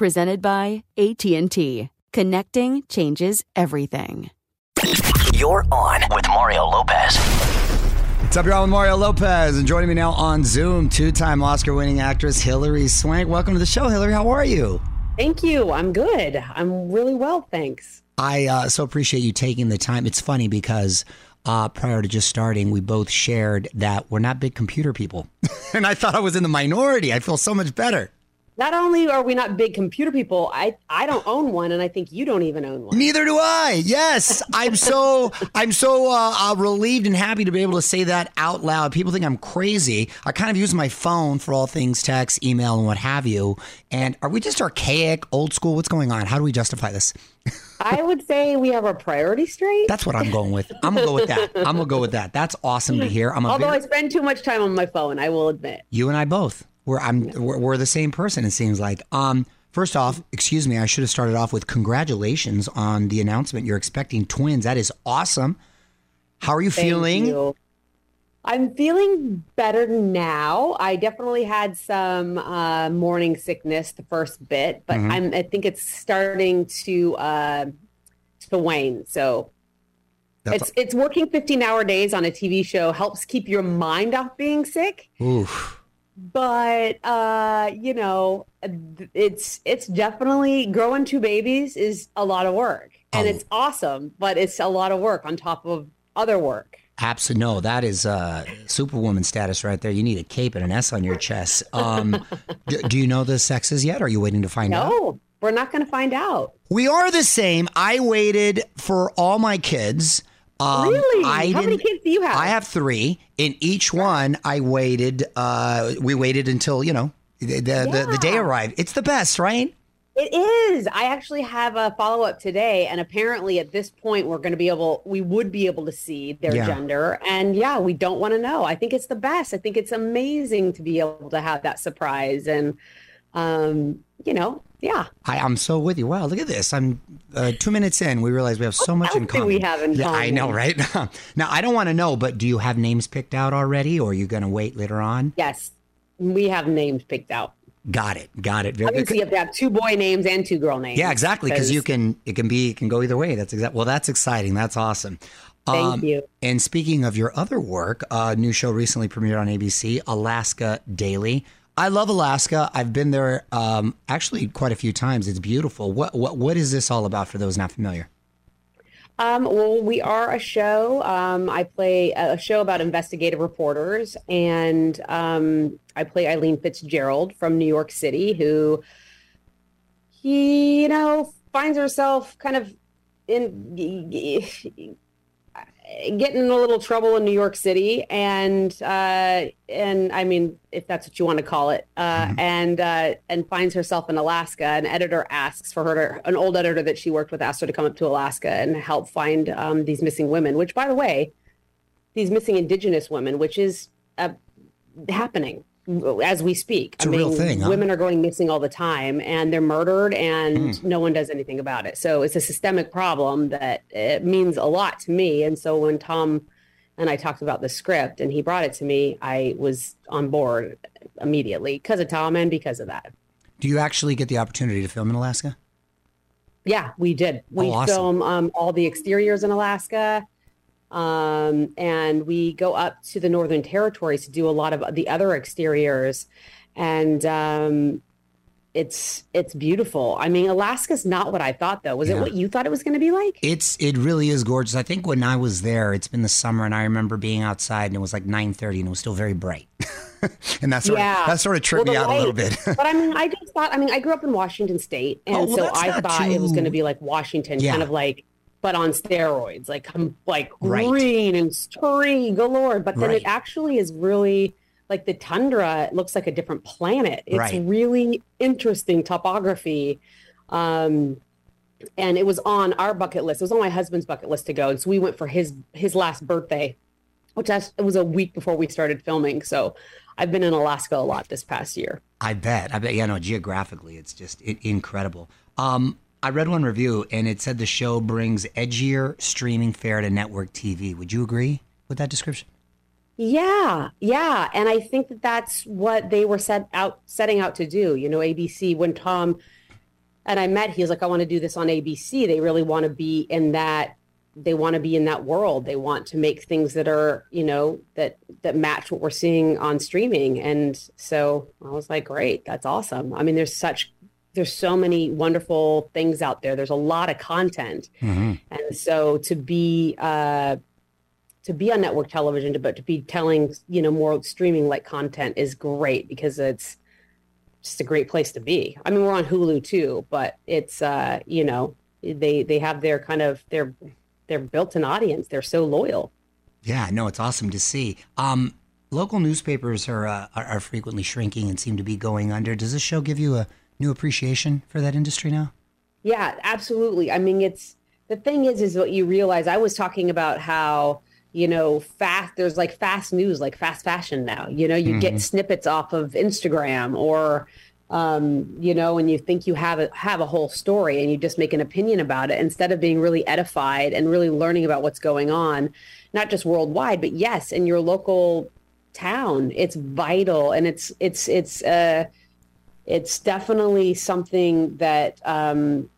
Presented by AT&T. Connecting changes everything. You're on with Mario Lopez. What's up, y'all? I'm Mario Lopez, and joining me now on Zoom, two-time Oscar-winning actress Hilary Swank. Welcome to the show, Hilary. How are you? Thank you. I'm good. I'm really well, thanks. I uh, so appreciate you taking the time. It's funny because uh, prior to just starting, we both shared that we're not big computer people, and I thought I was in the minority. I feel so much better. Not only are we not big computer people, I I don't own one, and I think you don't even own one. Neither do I. Yes, I'm so I'm so uh, uh, relieved and happy to be able to say that out loud. People think I'm crazy. I kind of use my phone for all things text, email, and what have you. And are we just archaic, old school? What's going on? How do we justify this? I would say we have our priority straight. That's what I'm going with. I'm gonna go with that. I'm gonna go with that. That's awesome to hear. I'm a Although very- I spend too much time on my phone, I will admit. you and I both. We're I'm we're, we're the same person. It seems like. Um, first off, excuse me. I should have started off with congratulations on the announcement. You're expecting twins. That is awesome. How are you Thank feeling? you. I'm feeling better now. I definitely had some uh, morning sickness the first bit, but Mhm. I'm I think it's starting to uh, to wane. So That's it's it's working 15 hour days on a TV show helps keep your mind off being sick. Oof. But uh you know it's it's definitely growing two babies is a lot of work and Oh. it's awesome but it's a lot of work on top of other work Absolutely. No, that is uh, superwoman status right there. You need a cape and an S on your chest. Um, d- do you know the sexes yet? Or are you waiting to find out? no we're not going to find out We are the same. I waited for all my kids. Um, really I how many kids do you have I have three. In each one, I waited. Uh, we waited until you know the the, the the day arrived. It's the best, right? it is i actually have a follow-up today and apparently at this point we're going to be able we would be able to see their Yeah. gender and yeah we don't want to know i think it's the best i think it's amazing to be able to have that surprise and um you know yeah I, I'm so with you. Wow, look at this. I'm uh, two minutes in. We realize we have so much in common. we have in yeah, I know, right? now, I don't want to know, but do you have names picked out already, or are you going to wait later on? Yes, we have names picked out. Got it. Got it. Very Obviously, you have to have two boy names and two girl names. Yeah, exactly. Because you can, it can be, it can go either way. That's exact. Well, that's exciting. That's awesome. Thank you. And speaking of your other work, a new show recently premiered on ABC, Alaska Daily. I love Alaska. I've been there um, actually quite a few times. It's beautiful. What what what is this all about for those not familiar? Um, well, we are a show. Um, I play a show about investigative reporters, and um, I play Eileen Fitzgerald from New York City, who, he, you know, finds herself kind of in getting in a little trouble in New York City, and uh, and I mean, if that's what you want to call it, uh, mm-hmm. and uh, and finds herself in Alaska. An editor asks for her to, an old editor that she worked with asked her to come up to Alaska and help find um, these missing women. Which, by the way, these missing Indigenous women, which is uh, happening as we speak. It's I a mean, real thing. Huh? Women are going missing all the time, and they're murdered, and mm. no one does anything about it. So it's a systemic problem that it means a lot to me. And so when Tom and I talked about the script, and he brought it to me, I was on board immediately because of Tom and because of that. Do you actually get the opportunity to film in Alaska? Yeah, we did. We oh, awesome. film um, all the exteriors in Alaska. Um, and we go up to the Northern Territories to do a lot of the other exteriors. And um, it's it's beautiful. I mean, Alaska's not what I thought though. Was yeah. it what you thought it was going to be like? It's it really is gorgeous. I think when I was there, it's been the summer, and I remember being outside, and it was like nine thirty, and it was still very bright. and that sort yeah. of that sort of tripped well, me out light, a little bit. but I mean, I just thought. I mean, I grew up in Washington State, and oh, well, so I thought too... it was going to be like Washington, yeah. kind of like but on steroids, like like right. green and tree galore. But then right. it actually is really like the tundra it looks like a different planet. It's right. really interesting topography. Um, and it was on our bucket list. It was on my husband's bucket list to go. And so we went for his his last birthday, which it was a week before we started filming. So I've been in Alaska a lot this past year. I bet. I bet. Yeah, no. Geographically, it's just it, incredible. Um, I read one review and it said the show brings edgier streaming fare to network TV. Would you agree with that description? Yeah, yeah, and I think that that's what they were set out setting out to do. You know, ABC when Tom and I met, he was like, "I want to do this on ABC." They really want to be in that. They want to be in that world. They want to make things that are, you know, that that match what we're seeing on streaming. And so I was like, "Great, that's awesome." I mean, there's such there's so many wonderful things out there. There's a lot of content, mm-hmm. and so to be uh, to be on network television, but to be telling you know more streaming like content is great because it's just a great place to be. I mean, we're on Hulu too, but it's uh, you know they they have their kind of their their built-in audience. They're so loyal. Yeah, no, it's awesome to see. Um, local newspapers are, uh, are are frequently shrinking and seem to be going under. Does this show give you a new appreciation for that industry now? Yeah, absolutely. I mean, it's the thing is, is what you realize. I was talking about how you know fast. There's like fast news, like fast fashion now. You know, you mm-hmm. get snippets off of Instagram or um, you know, and you think you have a have a whole story and you just make an opinion about it instead of being really edified and really learning about what's going on, not just worldwide, but yes, in your local town. It's vital and it's it's it's uh it's definitely something that um,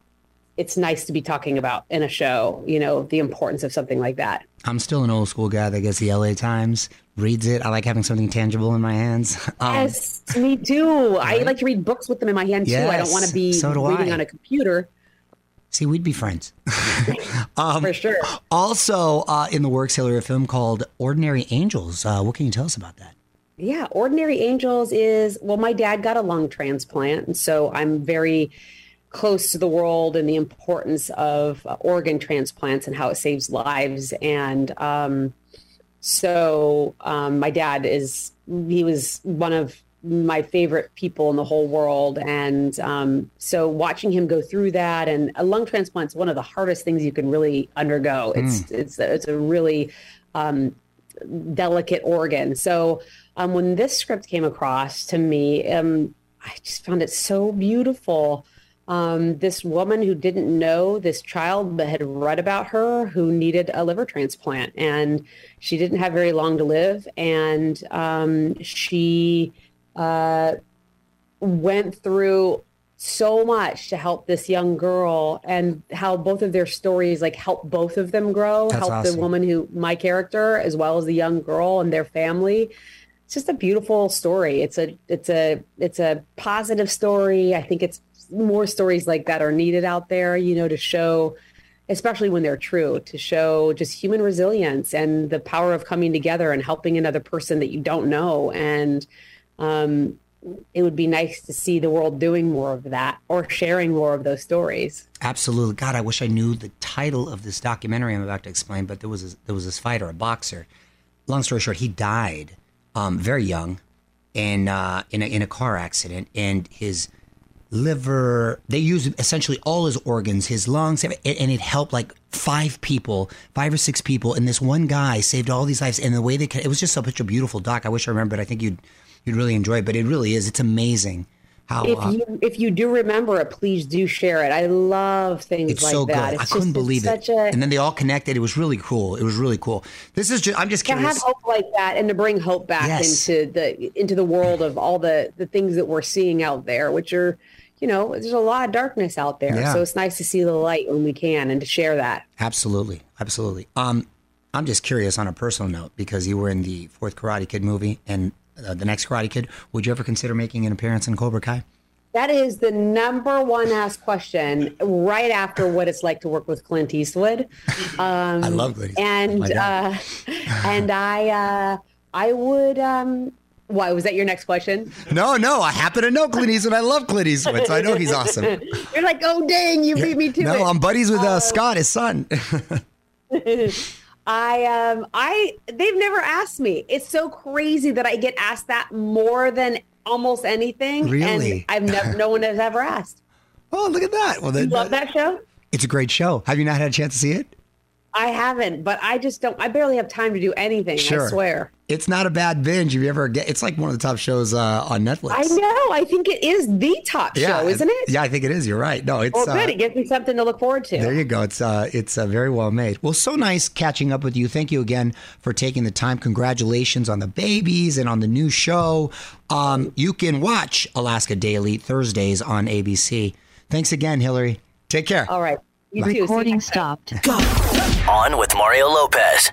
it's nice to be talking about in a show, you know, the importance of something like that. I'm still an old school guy that gets the LA Times, reads it. I like having something tangible in my hands. Um, yes, me too. Right? I like to read books with them in my hand too. I don't want to be so reading I. on a computer. See, we'd be friends. um, For sure. Also, uh, in the works, Hilary, a film called Ordinary Angels. Uh, what can you tell us about that? Yeah, Ordinary Angels is well, my dad got a lung transplant, and so I'm very close to the world and the importance of uh, organ transplants and how it saves lives. And um, so um, my dad is he was one of my favorite people in the whole world and um, so watching him go through that and a lung transplant is one of the hardest things you can really undergo it's mm. it's it's a really um, delicate organ so um, when this script came across to me, um, I just found it so beautiful. Um, this woman who didn't know this child but had read about her who needed a liver transplant and she didn't have very long to live and um, she uh, went through so much to help this young girl and how both of their stories like help both of them grow That's help awesome. the woman who my character as well as the young girl and their family it's just a beautiful story. It's a it's a it's a positive story. I think it's more stories like that are needed out there, you know, to show especially when they're true, to show just human resilience and the power of coming together and helping another person that you don't know. And um, it would be nice to see the world doing more of that or sharing more of those stories. Absolutely. God, I wish I knew the title of this documentary I'm about to explain, but there was a, there was this fighter, a boxer. Long story short, he died um, very young and uh, in, a, in a car accident, and his liver, they used essentially all his organs, his lungs, and it helped like five people, five or six people, and this one guy saved all these lives. And the way they, it was just such a beautiful doc. I wish I remembered. I think you'd you'd really enjoy it. But it really is. It's amazing how. If uh, you if you do remember it, please do share it. I love things it's like so that. good. It's I just- couldn't believe it. A, and then they all connected. It was really cool. It was really cool. This is just. I'm just to have curious. hope like that and to bring hope back Yes. into the into the world of all the the things that we're seeing out there, which are you know there's a lot of darkness out there. Yeah. So it's nice to see the light when we can and to share that. Absolutely, absolutely. Um, I'm just curious on a personal note because you were in the fourth Karate Kid movie and uh, the next Karate Kid. Would you ever consider making an appearance in Cobra Kai? That is the number one asked question right after what it's like to work with Clint Eastwood. Um, I love Clint Eastwood. And uh, and I uh, I would. Um, why was that your next question? No, no. I happen to know Clint Eastwood. I love Clint Eastwood, so I know he's awesome. You're like, oh dang, you beat me to no, it. I'm buddies with uh, Scott, his son. I um I they've never asked me. It's so crazy that I get asked that more than almost anything. Really? And I've never no one has ever asked. oh, look at that. Well, You then, love that show? it's a great show. Have you not had a chance to see it? I haven't, but I just don't I barely have time to do anything, Sure. I swear. It's not a bad binge. If you ever get, it's like one of the top shows uh, on Netflix. I know. I think it is the top show, isn't it? Yeah, I think it is. You're right. No, it's Well, uh, good. It gives me something to look forward to. There you go. It's uh, it's uh, very well made. Well, so nice catching up with you. Thank you again for taking the time. Congratulations on the babies and on the new show. Um, you can watch Alaska Daily Thursdays on ABC. Thanks again, Hilary. Take care. All right. You too. Recording next time. stopped. On with Mario Lopez.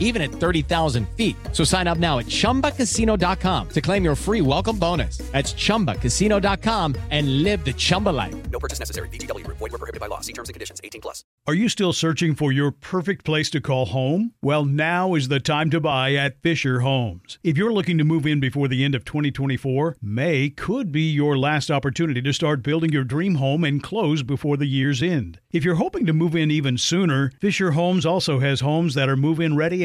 even at 30,000 feet. So sign up now at ChumbaCasino.com to claim your free welcome bonus. That's ChumbaCasino.com and live the Chumba life. No purchase necessary. VGW Group. Void were prohibited by law. See terms and conditions. 18 plus. Are you still searching for your perfect place to call home? Well, now is the time to buy at Fisher Homes. If you're looking to move in before the end of 2024, May could be your last opportunity to start building your dream home and close before the year's end. If you're hoping to move in even sooner, Fisher Homes also has homes that are move in ready